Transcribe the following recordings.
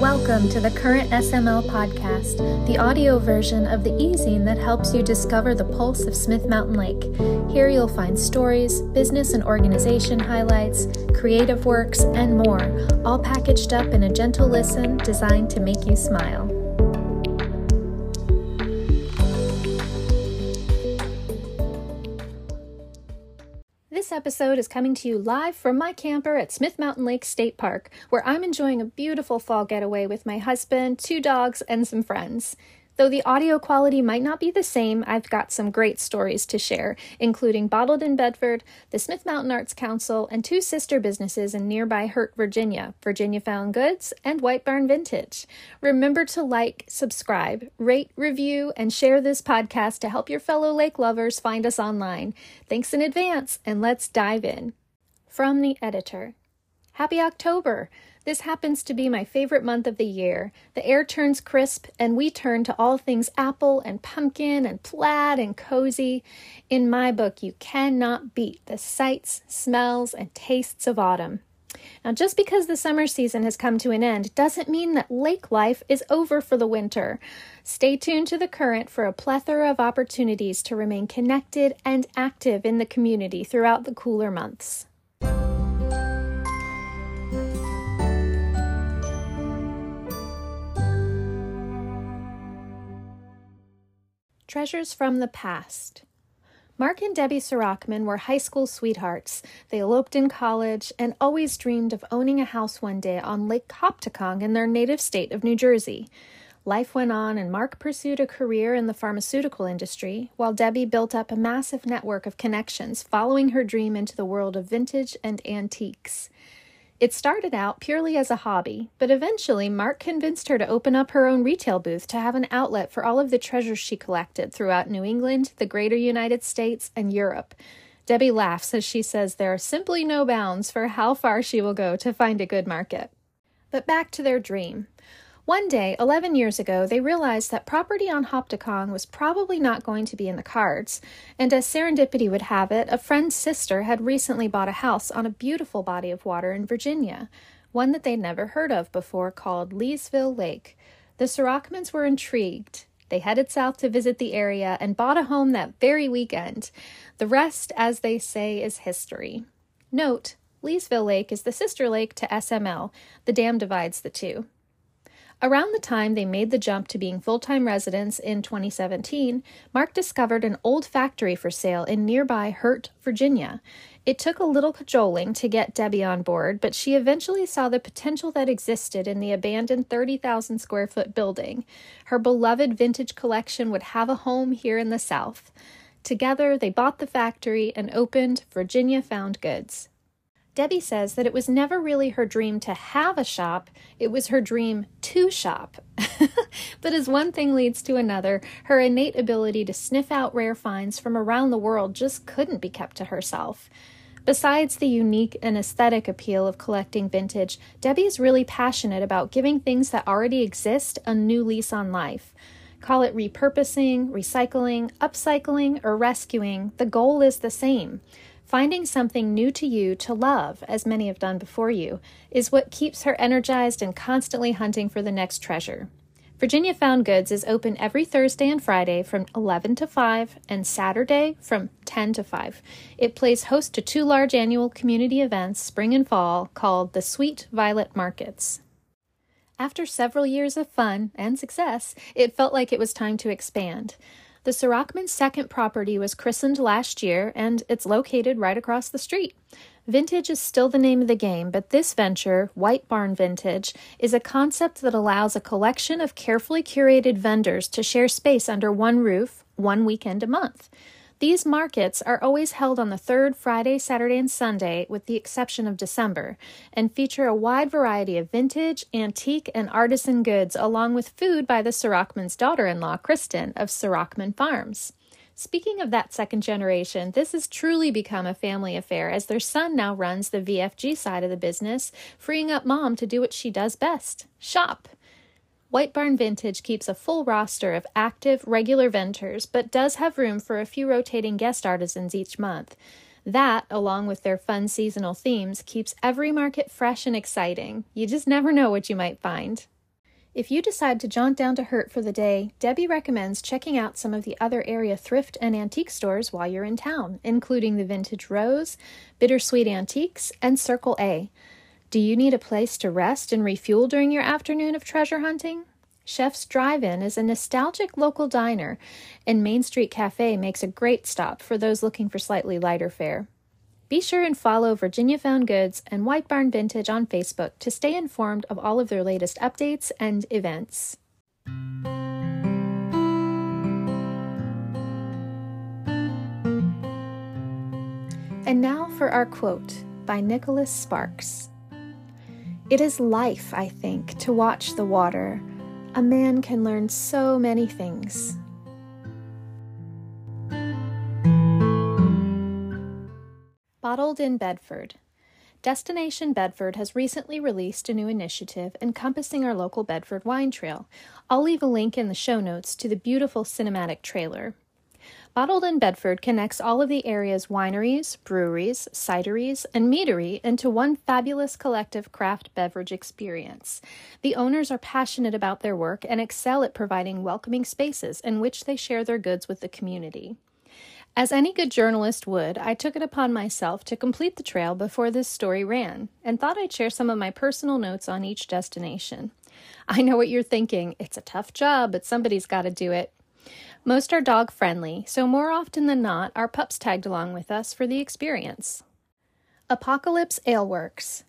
Welcome to the Current SML podcast, the audio version of the e-zine that helps you discover the pulse of Smith Mountain Lake. Here you'll find stories, business and organization highlights, creative works, and more, all packaged up in a gentle listen designed to make you smile. This episode is coming to you live from my camper at Smith Mountain Lake State Park, where I'm enjoying a beautiful fall getaway with my husband, two dogs, and some friends. Though the audio quality might not be the same, I've got some great stories to share, including Bottled in Bedford, the Smith Mountain Arts Council, and two sister businesses in nearby Hurt, Virginia Virginia Found Goods and White Barn Vintage. Remember to like, subscribe, rate, review, and share this podcast to help your fellow lake lovers find us online. Thanks in advance, and let's dive in. From the editor Happy October! This happens to be my favorite month of the year. The air turns crisp, and we turn to all things apple and pumpkin and plaid and cozy. In my book, you cannot beat the sights, smells, and tastes of autumn. Now, just because the summer season has come to an end doesn't mean that lake life is over for the winter. Stay tuned to the current for a plethora of opportunities to remain connected and active in the community throughout the cooler months. Treasures from the Past. Marc and Debbie Sirockman were high school sweethearts. They eloped in college and always dreamed of owning a house one day on Lake Hopatcong in their native state of New Jersey. Life went on, and Marc pursued a career in the pharmaceutical industry, while Debbie built up a massive network of connections following her dream into the world of vintage and antiques. It started out purely as a hobby, but eventually Marc convinced her to open up her own retail booth to have an outlet for all of the treasures she collected throughout New England, the greater United States, and Europe. Debbie laughs as she says there are simply no bounds for how far she will go to find a good market. But back to their dream. One day, 11 years ago, they realized that property on Hopatcong was probably not going to be in the cards, and as serendipity would have it, a friend's sister had recently bought a house on a beautiful body of water in Virginia, one that they'd never heard of before called Leesville Lake. The Sirockmans were intrigued. They headed south to visit the area and bought a home that very weekend. The rest, as they say, is history. Note, Leesville Lake is the sister lake to SML. The dam divides the two. Around the time they made the jump to being full time residents in 2017, Marc discovered an old factory for sale in nearby Hurt, Virginia. It took a little cajoling to get Debbie on board, but she eventually saw the potential that existed in the abandoned 30,000 square foot building. Her beloved vintage collection would have a home here in the South. Together, they bought the factory and opened Virginia Found Goods. Debbie says that it was never really her dream to have a shop, it was her dream to shop. but as one thing leads to another, her innate ability to sniff out rare finds from around the world just couldn't be kept to herself. Besides the unique and aesthetic appeal of collecting vintage, Debbie is really passionate about giving things that already exist a new lease on life. Call it repurposing, recycling, upcycling, or rescuing, the goal is the same Finding something new to you to love, as many have done before you, is what keeps her energized and constantly hunting for the next treasure. Virginia Found Goods is open every Thursday and Friday from 11 to 5 and Saturday from 10 to 5. It plays host to two large annual community events, spring and fall, called the Sweet Violet Markets. After several years of fun and success, it felt like it was time to expand. The Sirockman's second property was christened last year, and it's located right across the street. Vintage is still the name of the game, but this venture, White Barn Vintage, is a concept that allows a collection of carefully curated vendors to share space under one roof, one weekend a month. These markets are always held on the third Friday, Saturday, and Sunday, with the exception of December, and feature a wide variety of vintage, antique, and artisan goods, along with food by the Sirockman's daughter in law, Kristen, of Sirachman Farms. Speaking of that second generation, this has truly become a family affair as their son now runs the VFG side of the business, freeing up mom to do what she does best shop. White Barn Vintage keeps a full roster of active, regular vendors, but does have room for a few rotating guest artisans each month. That, along with their fun seasonal themes, keeps every market fresh and exciting. You just never know what you might find. If you decide to jaunt down to Hurt for the day, Debbie recommends checking out some of the other area thrift and antique stores while you're in town, including the Vintage Rose, Bittersweet Antiques, and Circle A. Do you need a place to rest and refuel during your afternoon of treasure hunting? Chef's Drive In is a nostalgic local diner, and Main Street Cafe makes a great stop for those looking for slightly lighter fare. Be sure and follow Virginia Found Goods and White Barn Vintage on Facebook to stay informed of all of their latest updates and events. And now for our quote by Nicholas Sparks. It is life, I think, to watch the water a man can learn so many things. Bottled in Bedford. Destination Bedford has recently released a new initiative encompassing our local Bedford wine trail. I'll leave a link in the show notes to the beautiful cinematic trailer. Bottled in Bedford connects all of the area's wineries, breweries, cideries, and meadery into one fabulous collective craft beverage experience. The owners are passionate about their work and excel at providing welcoming spaces in which they share their goods with the community. As any good journalist would, I took it upon myself to complete the trail before this story ran, and thought I'd share some of my personal notes on each destination. I know what you're thinking. It's a tough job, but somebody's got to do it. Most are dog friendly, so more often than not, our pups tagged along with us for the experience. Apocalypse Aleworks.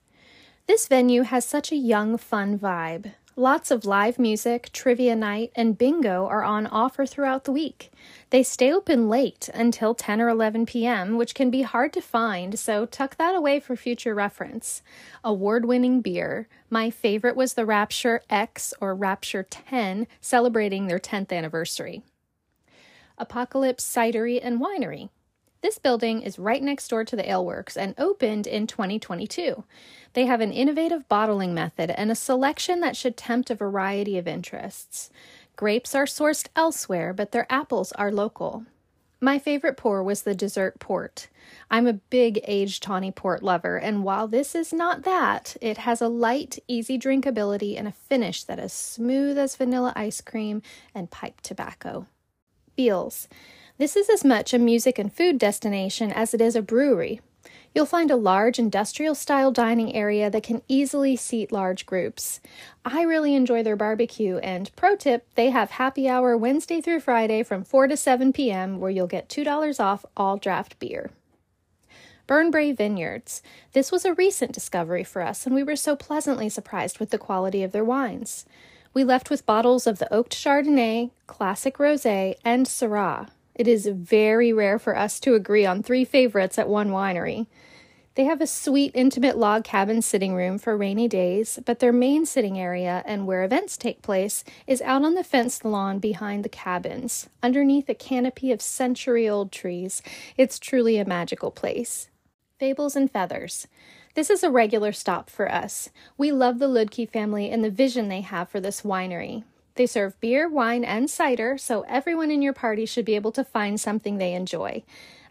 This venue has such a young, fun vibe. Lots of live music, trivia night, and bingo are on offer throughout the week. They stay open late until 10 or 11 p.m., which can be hard to find, so tuck that away for future reference. Award winning beer. My favorite was the Rapture X or Rapture 10, celebrating their 10th anniversary. Apocalypse Cidery and Winery. This building is right next door to the Aleworks and opened in 2022. They have an innovative bottling method and a selection that should tempt a variety of interests. Grapes are sourced elsewhere, but their apples are local. My favorite pour was the dessert port. I'm a big aged tawny port lover, and while this is not that, it has a light, easy drinkability and a finish that is smooth as vanilla ice cream and pipe tobacco. Beals. This is as much a music and food destination as it is a brewery. You'll find a large industrial style dining area that can easily seat large groups. I really enjoy their barbecue, and pro tip, they have happy hour Wednesday through Friday from 4 to 7 p.m., where you'll get $2 off all draft beer. Burnbrae Vineyards. This was a recent discovery for us, and we were so pleasantly surprised with the quality of their wines. We left with bottles of the Oaked Chardonnay, Classic Rosé, and Syrah. It is very rare for us to agree on three favorites at one winery. They have a sweet, intimate log cabin sitting room for rainy days, but their main sitting area and where events take place is out on the fenced lawn behind the cabins, underneath a canopy of century old trees. It's truly a magical place. Fables and Feathers. This is a regular stop for us. We love the Ludke family and the vision they have for this winery. They serve beer, wine, and cider, so everyone in your party should be able to find something they enjoy.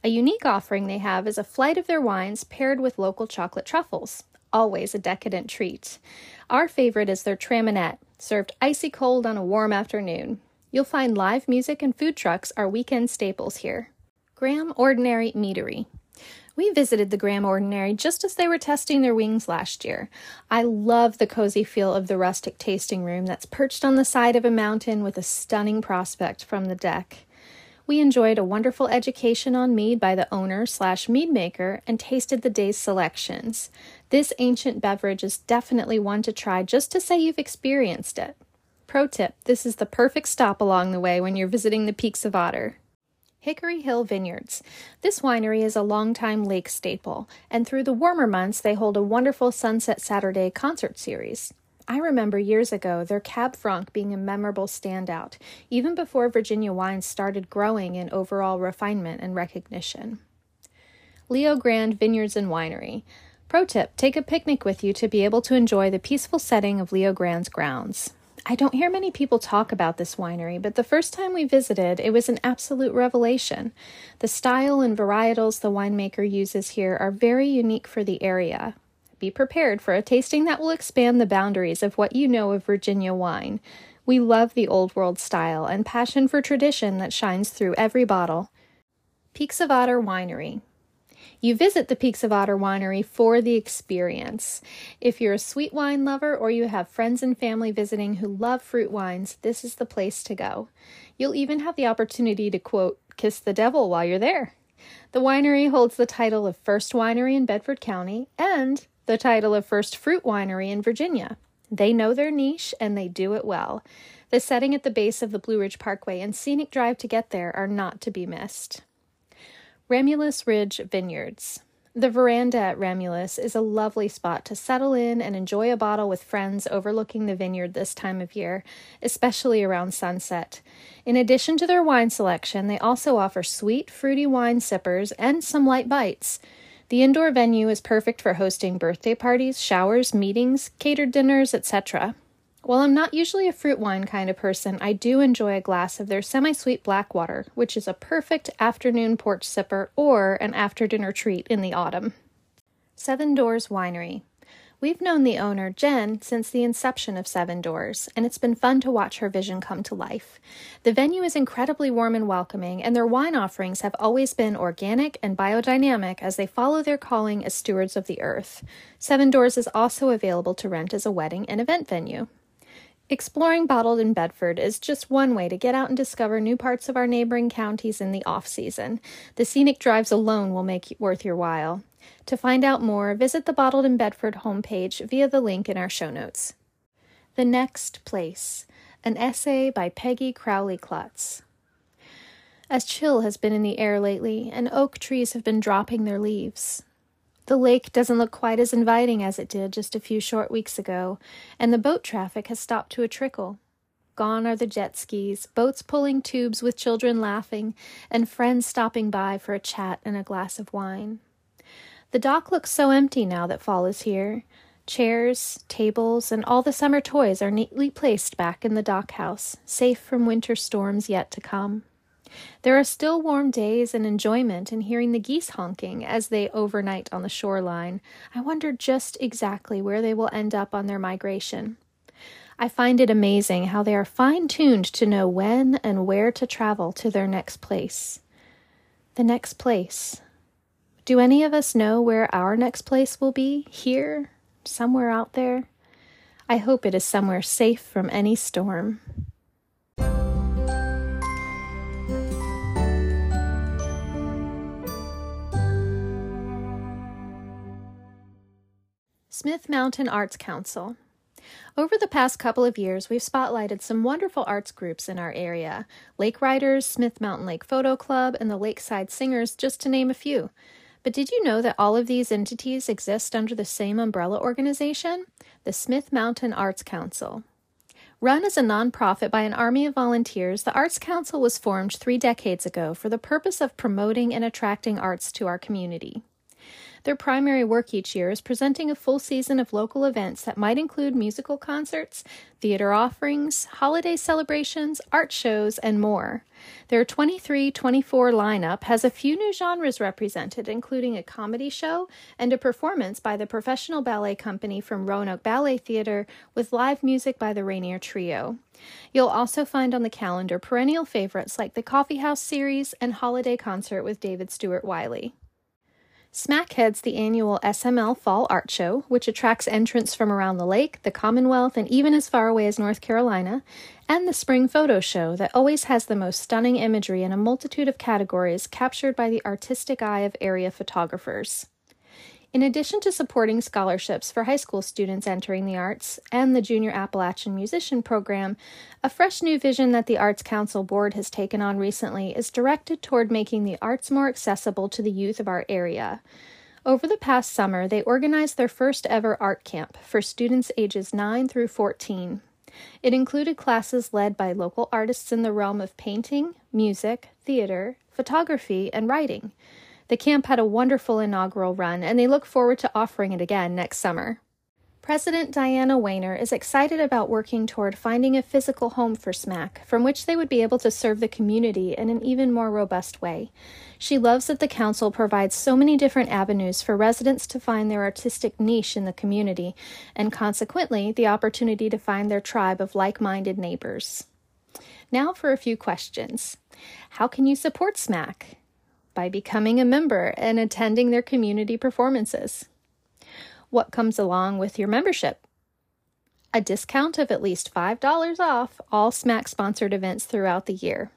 A unique offering they have is a flight of their wines paired with local chocolate truffles. Always a decadent treat. Our favorite is their traminette, served icy cold on a warm afternoon. You'll find live music and food trucks are weekend staples here. Graham Ordinary Meadery. We visited the Graham Ordinary just as they were testing their wings last year. I love the cozy feel of the rustic tasting room that's perched on the side of a mountain with a stunning prospect from the deck. We enjoyed a wonderful education on mead by the owner slash mead maker and tasted the day's selections. This ancient beverage is definitely one to try just to say you've experienced it. Pro tip this is the perfect stop along the way when you're visiting the Peaks of Otter. Hickory Hill Vineyards. This winery is a longtime lake staple, and through the warmer months, they hold a wonderful Sunset Saturday concert series. I remember years ago their Cab Franc being a memorable standout, even before Virginia wines started growing in overall refinement and recognition. Leo Grand Vineyards and Winery. Pro tip take a picnic with you to be able to enjoy the peaceful setting of Leo Grand's grounds. I don't hear many people talk about this winery, but the first time we visited, it was an absolute revelation. The style and varietals the winemaker uses here are very unique for the area. be prepared for a tasting that will expand the boundaries of what you know of Virginia wine. We love the old world style and passion for tradition that shines through every bottle. Peaks of Otter Winery. You visit the Peaks of Otter Winery for the experience. If you're a sweet wine lover or you have friends and family visiting who love fruit wines, this is the place to go. You'll even have the opportunity to quote, kiss the devil while you're there. The winery holds the title of First Winery in Bedford County and the title of First Fruit Winery in Virginia. They know their niche and they do it well. The setting at the base of the Blue Ridge Parkway and scenic drive to get there are not to be missed. Ramulose Ridge Vineyards. The veranda at Ramulose is a lovely spot to settle in and enjoy a bottle with friends overlooking the vineyard this time of year, especially around sunset. In addition to their wine selection, they also offer sweet, fruity wine sippers and some light bites. The indoor venue is perfect for hosting birthday parties, showers, meetings, catered dinners, etc. While I'm not usually a fruit wine kind of person, I do enjoy a glass of their semi sweet black water, which is a perfect afternoon porch sipper or an after dinner treat in the autumn. Seven Doors Winery. We've known the owner, Jen, since the inception of Seven Doors, and it's been fun to watch her vision come to life. The venue is incredibly warm and welcoming, and their wine offerings have always been organic and biodynamic as they follow their calling as stewards of the earth. Seven Doors is also available to rent as a wedding and event venue. Exploring Bottled in Bedford is just one way to get out and discover new parts of our neighboring counties in the off season. The scenic drives alone will make it worth your while. To find out more, visit the Bottled in Bedford homepage via the link in our show notes. The Next Place, an essay by Peggy Crowley Clutz. As chill has been in the air lately, and oak trees have been dropping their leaves, the lake doesn't look quite as inviting as it did just a few short weeks ago, and the boat traffic has stopped to a trickle. Gone are the jet skis, boats pulling tubes with children laughing, and friends stopping by for a chat and a glass of wine. The dock looks so empty now that fall is here. Chairs, tables, and all the summer toys are neatly placed back in the dock house, safe from winter storms yet to come. There are still warm days and enjoyment in hearing the geese honking as they overnight on the shoreline. I wonder just exactly where they will end up on their migration. I find it amazing how they are fine tuned to know when and where to travel to their next place. The next place. Do any of us know where our next place will be? Here? Somewhere out there? I hope it is somewhere safe from any storm. Smith Mountain Arts Council. Over the past couple of years, we've spotlighted some wonderful arts groups in our area Lake Riders, Smith Mountain Lake Photo Club, and the Lakeside Singers, just to name a few. But did you know that all of these entities exist under the same umbrella organization? The Smith Mountain Arts Council. Run as a nonprofit by an army of volunteers, the Arts Council was formed three decades ago for the purpose of promoting and attracting arts to our community. Their primary work each year is presenting a full season of local events that might include musical concerts, theater offerings, holiday celebrations, art shows, and more. Their 23 24 lineup has a few new genres represented, including a comedy show and a performance by the professional ballet company from Roanoke Ballet Theater with live music by the Rainier Trio. You'll also find on the calendar perennial favorites like the Coffee House series and Holiday Concert with David Stewart Wiley. SMAC heads the annual SML Fall Art Show, which attracts entrants from around the lake, the Commonwealth, and even as far away as North Carolina, and the Spring Photo Show that always has the most stunning imagery in a multitude of categories captured by the artistic eye of area photographers. In addition to supporting scholarships for high school students entering the arts and the Junior Appalachian Musician Program, a fresh new vision that the Arts Council Board has taken on recently is directed toward making the arts more accessible to the youth of our area. Over the past summer, they organized their first ever art camp for students ages 9 through 14. It included classes led by local artists in the realm of painting, music, theater, photography, and writing. The camp had a wonderful inaugural run, and they look forward to offering it again next summer. President Dianna Wehner is excited about working toward finding a physical home for SMAC from which they would be able to serve the community in an even more robust way. She loves that the Council provides so many different avenues for residents to find their artistic niche in the community, and consequently, the opportunity to find their tribe of like minded neighbors. Now for a few questions. How can you support SMAC? By becoming a member and attending their community performances what comes along with your membership. A discount of at least $5 off all SMAC sponsored events throughout the year.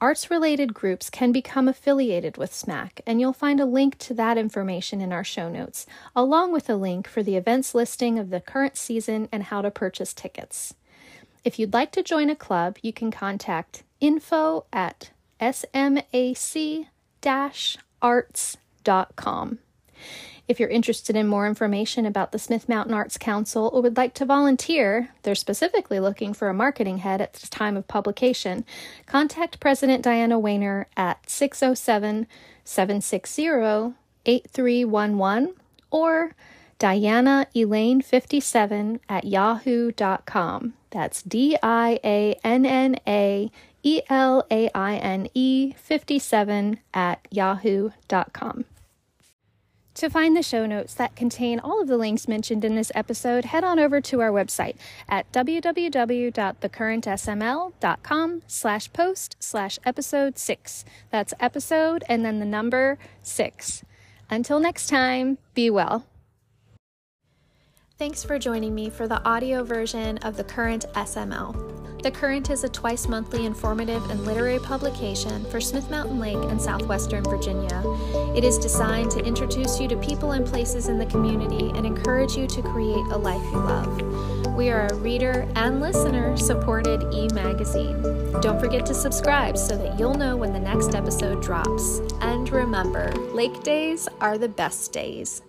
Arts related groups can become affiliated with SMAC, and you'll find a link to that information in our show notes, along with a link for the events listing of the current season and how to purchase tickets. If you'd like to join a club, you can contact info at smac arts.com. If you're interested in more information about the Smith Mountain Arts Council or would like to volunteer, they're specifically looking for a marketing head at the time of publication. Contact President Dianna Wehner at 607 760 8311 or Dianna Elaine 57 at yahoo.com. That's D I A N N A E L A I N E 57 at yahoo.com. To find the show notes that contain all of the links mentioned in this episode, head on over to our website at www.thecurrentsml.com slash post slash episode 6. That's episode and then the number 6. Until next time, be well. Thanks for joining me for the audio version of The Current SML. The Current is a twice monthly informative and literary publication for Smith Mountain Lake and southwestern Virginia. It is designed to introduce you to people and places in the community and encourage you to create a life you love. We are a reader and listener supported e magazine. Don't forget to subscribe so that you'll know when the next episode drops. And remember, lake days are the best days.